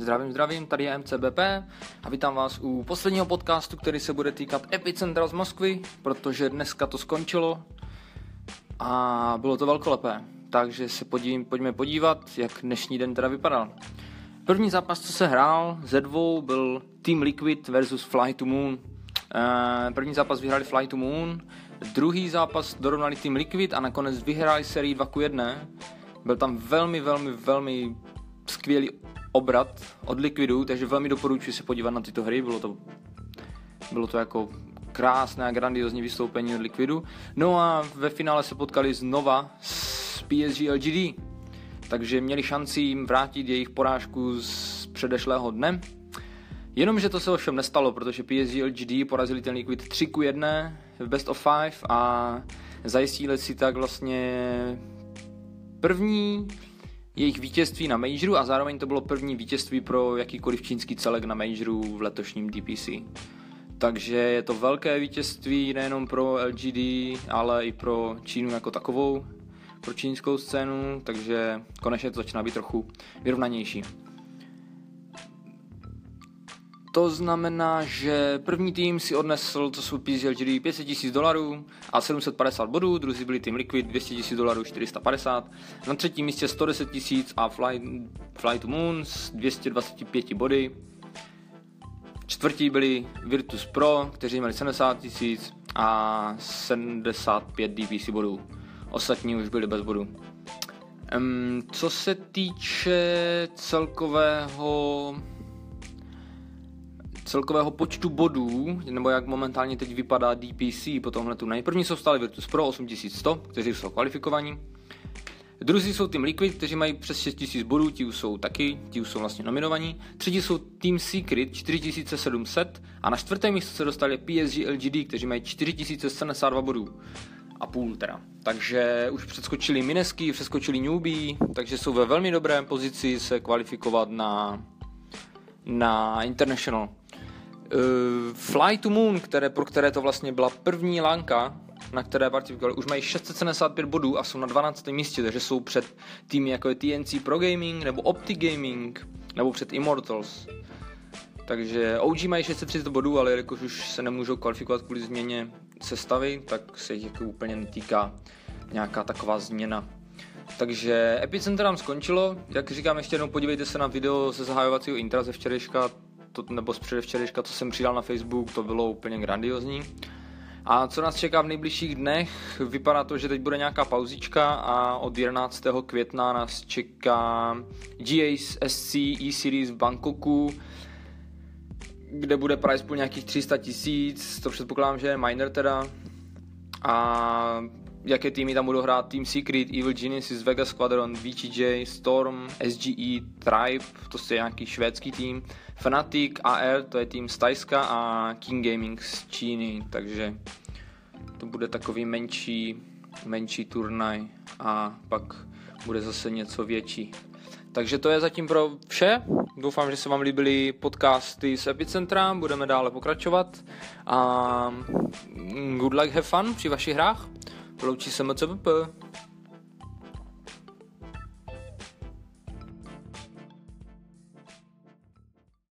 Zdravím, zdravím, tady je MCBP a vítám vás u posledního podcastu, který se bude týkat Epicentra z Moskvy, protože dneska to skončilo a bylo to velkolepé. Takže se podívím, pojďme podívat, jak dnešní den teda vypadal. První zápas, co se hrál ze dvou, byl Team Liquid versus Fly to Moon. Eh, první zápas vyhráli Fly to Moon, druhý zápas dorovnali Team Liquid a nakonec vyhráli sérii 2 k 1. Byl tam velmi, velmi, velmi skvělý obrat od Liquidu, takže velmi doporučuji se podívat na tyto hry, bylo to, bylo to jako krásné a grandiozní vystoupení od Liquidu. No a ve finále se potkali znova s PSG LGD, takže měli šanci jim vrátit jejich porážku z předešlého dne. Jenomže to se ovšem nestalo, protože PSG LGD porazili ten Liquid 3 k 1 v Best of 5 a zajistili si tak vlastně první jejich vítězství na Majoru a zároveň to bylo první vítězství pro jakýkoliv čínský celek na Majoru v letošním DPC. Takže je to velké vítězství nejenom pro LGD, ale i pro Čínu jako takovou, pro čínskou scénu, takže konečně to začíná být trochu vyrovnanější. To znamená, že první tým si odnesl, co jsou PSLGD, 500 000 dolarů a 750 bodů, druzí byli tým Liquid, 200 000 dolarů, 450. Na třetím místě 110 000 a Fly, Fly to Moon s 225 body. Čtvrtí byli Virtus Pro, kteří měli 70 000 a 75 DPC bodů. Ostatní už byli bez bodů. Um, co se týče celkového celkového počtu bodů, nebo jak momentálně teď vypadá DPC po tomhle turnaji. První jsou stále Virtus Pro 8100, kteří jsou kvalifikovaní. Druzí jsou Team Liquid, kteří mají přes 6000 bodů, ti už jsou taky, ti už jsou vlastně nominovaní. Třetí jsou Team Secret 4700 a na čtvrté místo se dostali PSG LGD, kteří mají 4072 bodů a půl teda. Takže už přeskočili Minesky, přeskočili Newbie, takže jsou ve velmi dobré pozici se kvalifikovat na, na International. Uh, Fly to Moon, které, pro které to vlastně byla první lanka, na které participovali, už mají 675 bodů a jsou na 12. místě, takže jsou před týmy jako je TNC Pro Gaming nebo Opti Gaming nebo před Immortals. Takže OG mají 630 bodů, ale jakož už se nemůžou kvalifikovat kvůli změně sestavy, tak se jich jako úplně netýká nějaká taková změna. Takže Epicenter nám skončilo, jak říkám ještě jednou, podívejte se na video ze zahajovacího intra ze včerejška, to, nebo z předevčerejška, co jsem přidal na Facebook, to bylo úplně grandiozní. A co nás čeká v nejbližších dnech? Vypadá to, že teď bude nějaká pauzička a od 11. května nás čeká GASC E-Series v Bangkoku, kde bude price pool nějakých 300 tisíc, to předpokládám, že je minor teda. A jaké týmy tam budou hrát, Team Secret, Evil Genesis, Vegas Squadron, VTJ, Storm, SGE, Tribe, to je nějaký švédský tým, Fnatic, AR, to je tým z Tajska a King Gaming z Číny, takže to bude takový menší, menší turnaj a pak bude zase něco větší. Takže to je zatím pro vše. Doufám, že se vám líbily podcasty z Epicentra, budeme dále pokračovat a good luck, have fun při vašich hrách. Loučí se MCPP.